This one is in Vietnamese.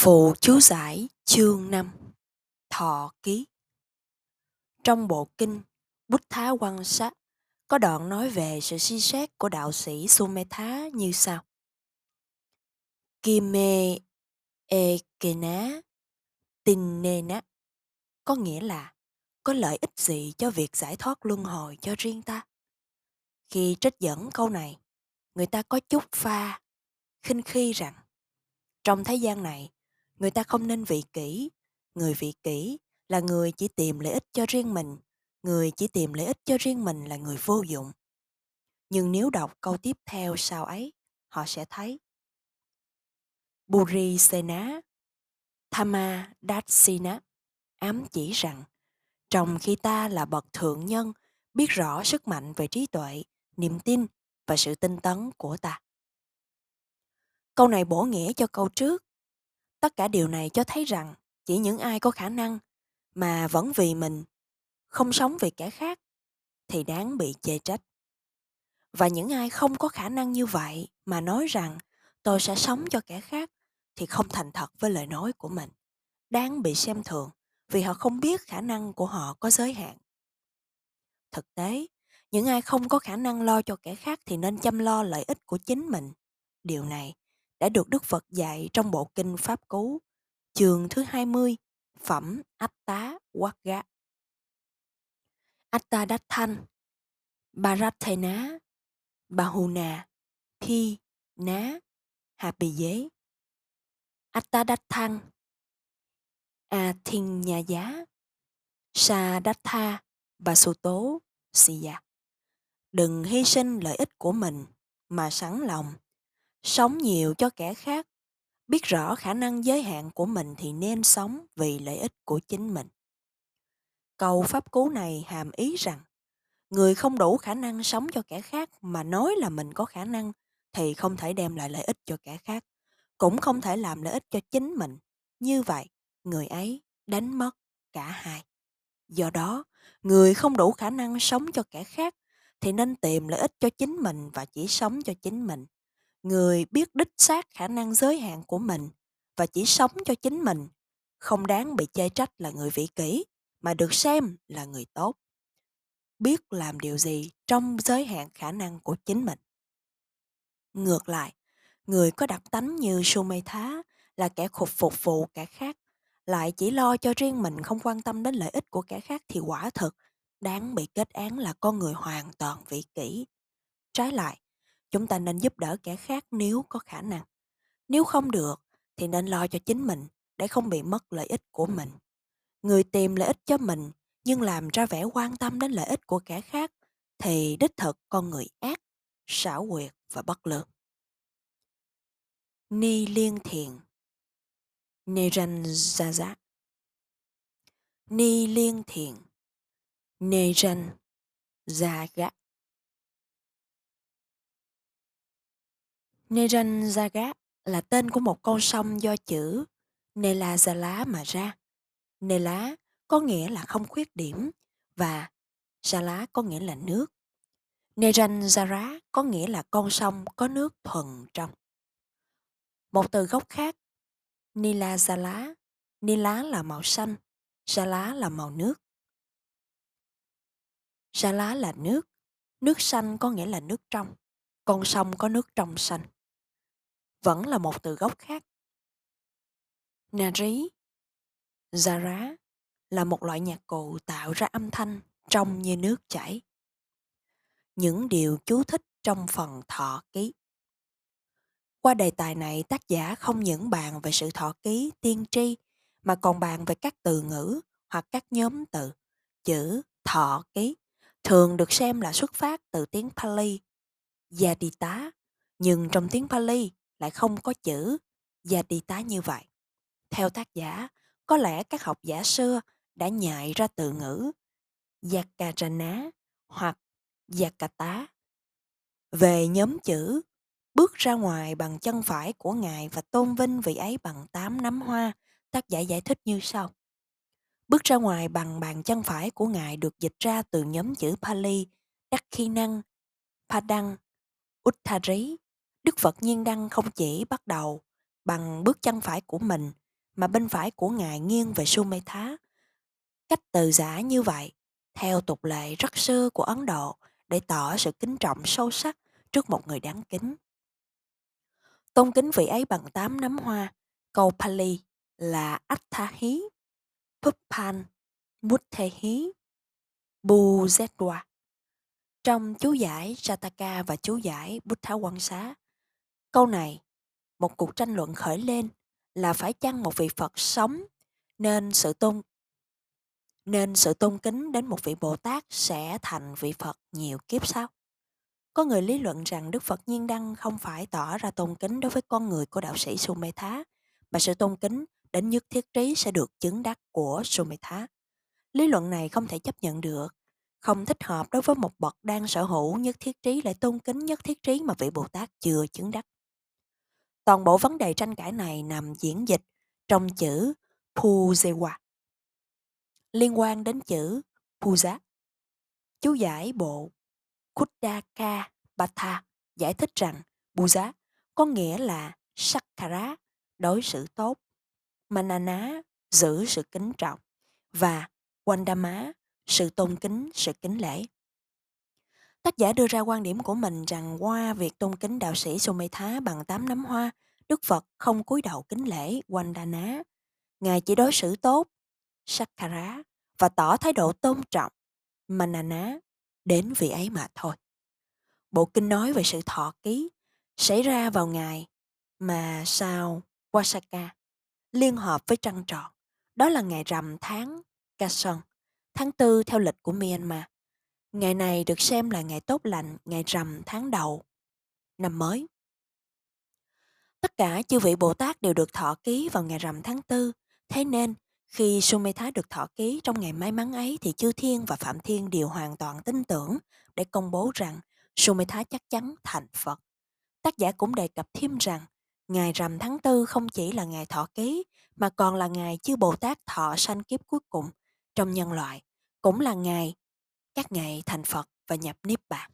Phụ chú giải chương 5 Thọ ký Trong bộ kinh Bút Thá quan sát có đoạn nói về sự suy xét của đạo sĩ Sumetha như sau. Kime ekena tinnena có nghĩa là có lợi ích gì cho việc giải thoát luân hồi cho riêng ta. Khi trích dẫn câu này, người ta có chút pha, khinh khi rằng trong thế gian này người ta không nên vị kỷ. Người vị kỷ là người chỉ tìm lợi ích cho riêng mình. Người chỉ tìm lợi ích cho riêng mình là người vô dụng. Nhưng nếu đọc câu tiếp theo sau ấy họ sẽ thấy. Buri Sena Thama Datsina ám chỉ rằng trong khi ta là bậc thượng nhân biết rõ sức mạnh về trí tuệ, niềm tin và sự tinh tấn của ta. Câu này bổ nghĩa cho câu trước tất cả điều này cho thấy rằng chỉ những ai có khả năng mà vẫn vì mình không sống vì kẻ khác thì đáng bị chê trách. Và những ai không có khả năng như vậy mà nói rằng tôi sẽ sống cho kẻ khác thì không thành thật với lời nói của mình, đáng bị xem thường vì họ không biết khả năng của họ có giới hạn. Thực tế, những ai không có khả năng lo cho kẻ khác thì nên chăm lo lợi ích của chính mình. Điều này đã được Đức Phật dạy trong bộ kinh Pháp Cú, chương thứ 20, phẩm Atta Wagga. Atta Đát Thanh, Bahuna, Thi, Ná, Hà Bì Dế. Atta Đát Thanh, A Thiên Nhà Giá, Sa Đát Tha, Bà Sô Tố, Siya. Đừng hy sinh lợi ích của mình mà sẵn lòng sống nhiều cho kẻ khác. Biết rõ khả năng giới hạn của mình thì nên sống vì lợi ích của chính mình. Câu pháp cú này hàm ý rằng, người không đủ khả năng sống cho kẻ khác mà nói là mình có khả năng thì không thể đem lại lợi ích cho kẻ khác, cũng không thể làm lợi ích cho chính mình. Như vậy, người ấy đánh mất cả hai. Do đó, người không đủ khả năng sống cho kẻ khác thì nên tìm lợi ích cho chính mình và chỉ sống cho chính mình người biết đích xác khả năng giới hạn của mình và chỉ sống cho chính mình, không đáng bị chê trách là người vĩ kỷ, mà được xem là người tốt. Biết làm điều gì trong giới hạn khả năng của chính mình. Ngược lại, người có đặc tánh như Sumetha là kẻ khục phục vụ kẻ khác, lại chỉ lo cho riêng mình không quan tâm đến lợi ích của kẻ khác thì quả thực đáng bị kết án là con người hoàn toàn vị kỷ. Trái lại chúng ta nên giúp đỡ kẻ khác nếu có khả năng. Nếu không được, thì nên lo cho chính mình để không bị mất lợi ích của mình. Người tìm lợi ích cho mình, nhưng làm ra vẻ quan tâm đến lợi ích của kẻ khác, thì đích thực con người ác, xảo quyệt và bất lương ni liên thiền Niranjaja Ni liên thiền Neran Jaga là tên của một con sông do chữ Nelajala mà ra. Nela có nghĩa là không khuyết điểm và Jala có nghĩa là nước. Neranjara có nghĩa là con sông có nước thuần trong. Một từ gốc khác, Nilajala, Nila là màu xanh, Jala là màu nước. Jala là nước, nước xanh có nghĩa là nước trong, con sông có nước trong xanh vẫn là một từ gốc khác. Nari, Zara là một loại nhạc cụ tạo ra âm thanh trong như nước chảy. Những điều chú thích trong phần thọ ký. Qua đề tài này, tác giả không những bàn về sự thọ ký tiên tri mà còn bàn về các từ ngữ hoặc các nhóm từ. Chữ thọ ký thường được xem là xuất phát từ tiếng Pali, Yadita, nhưng trong tiếng Pali lại không có chữ và đi tá như vậy. Theo tác giả, có lẽ các học giả xưa đã nhại ra từ ngữ Yakarana hoặc Yakata. Về nhóm chữ, bước ra ngoài bằng chân phải của Ngài và tôn vinh vị ấy bằng tám nắm hoa, tác giả giải thích như sau. Bước ra ngoài bằng bàn chân phải của Ngài được dịch ra từ nhóm chữ Pali, Dakhinan, Padang, Uttari Đức Phật nhiên đăng không chỉ bắt đầu bằng bước chân phải của mình mà bên phải của ngài nghiêng về Sumetha. Cách từ giả như vậy, theo tục lệ rất xưa của Ấn Độ để tỏ sự kính trọng sâu sắc trước một người đáng kính. Tôn kính vị ấy bằng tám nắm hoa, câu Pali là Atthahi, Pupan, bu Buzetwa. Trong chú giải sataka và chú giải Buddha Quan Xá, câu này, một cuộc tranh luận khởi lên là phải chăng một vị Phật sống nên sự tôn nên sự tôn kính đến một vị Bồ Tát sẽ thành vị Phật nhiều kiếp sau. Có người lý luận rằng Đức Phật Nhiên Đăng không phải tỏ ra tôn kính đối với con người của đạo sĩ Sumetha, mà sự tôn kính đến nhất thiết trí sẽ được chứng đắc của Sumetha. Lý luận này không thể chấp nhận được, không thích hợp đối với một bậc đang sở hữu nhất thiết trí lại tôn kính nhất thiết trí mà vị Bồ Tát chưa chứng đắc. Toàn bộ vấn đề tranh cãi này nằm diễn dịch trong chữ Puzewa, liên quan đến chữ Puja. Chú giải bộ kudaka bata giải thích rằng Puja có nghĩa là sakara đối xử tốt, Manana, giữ sự kính trọng, và Wandama, sự tôn kính, sự kính lễ. Tác giả đưa ra quan điểm của mình rằng qua việc tôn kính đạo sĩ Sumetha bằng tám nắm hoa, Đức Phật không cúi đầu kính lễ Wandana. Ngài chỉ đối xử tốt, sakara và tỏ thái độ tôn trọng, Manana, đến vị ấy mà thôi. Bộ kinh nói về sự thọ ký xảy ra vào ngày mà sao Wasaka liên hợp với trăng tròn. Đó là ngày rằm tháng Kason, tháng tư theo lịch của Myanmar. Ngày này được xem là ngày tốt lành, ngày rằm tháng đầu, năm mới. Tất cả chư vị Bồ Tát đều được thọ ký vào ngày rằm tháng tư. Thế nên, khi Sumetha được thọ ký trong ngày may mắn ấy thì Chư Thiên và Phạm Thiên đều hoàn toàn tin tưởng để công bố rằng Sumetha chắc chắn thành Phật. Tác giả cũng đề cập thêm rằng ngày rằm tháng tư không chỉ là ngày thọ ký mà còn là ngày chư Bồ Tát thọ sanh kiếp cuối cùng trong nhân loại, cũng là ngày các ngày thành Phật và nhập Niết Bàn.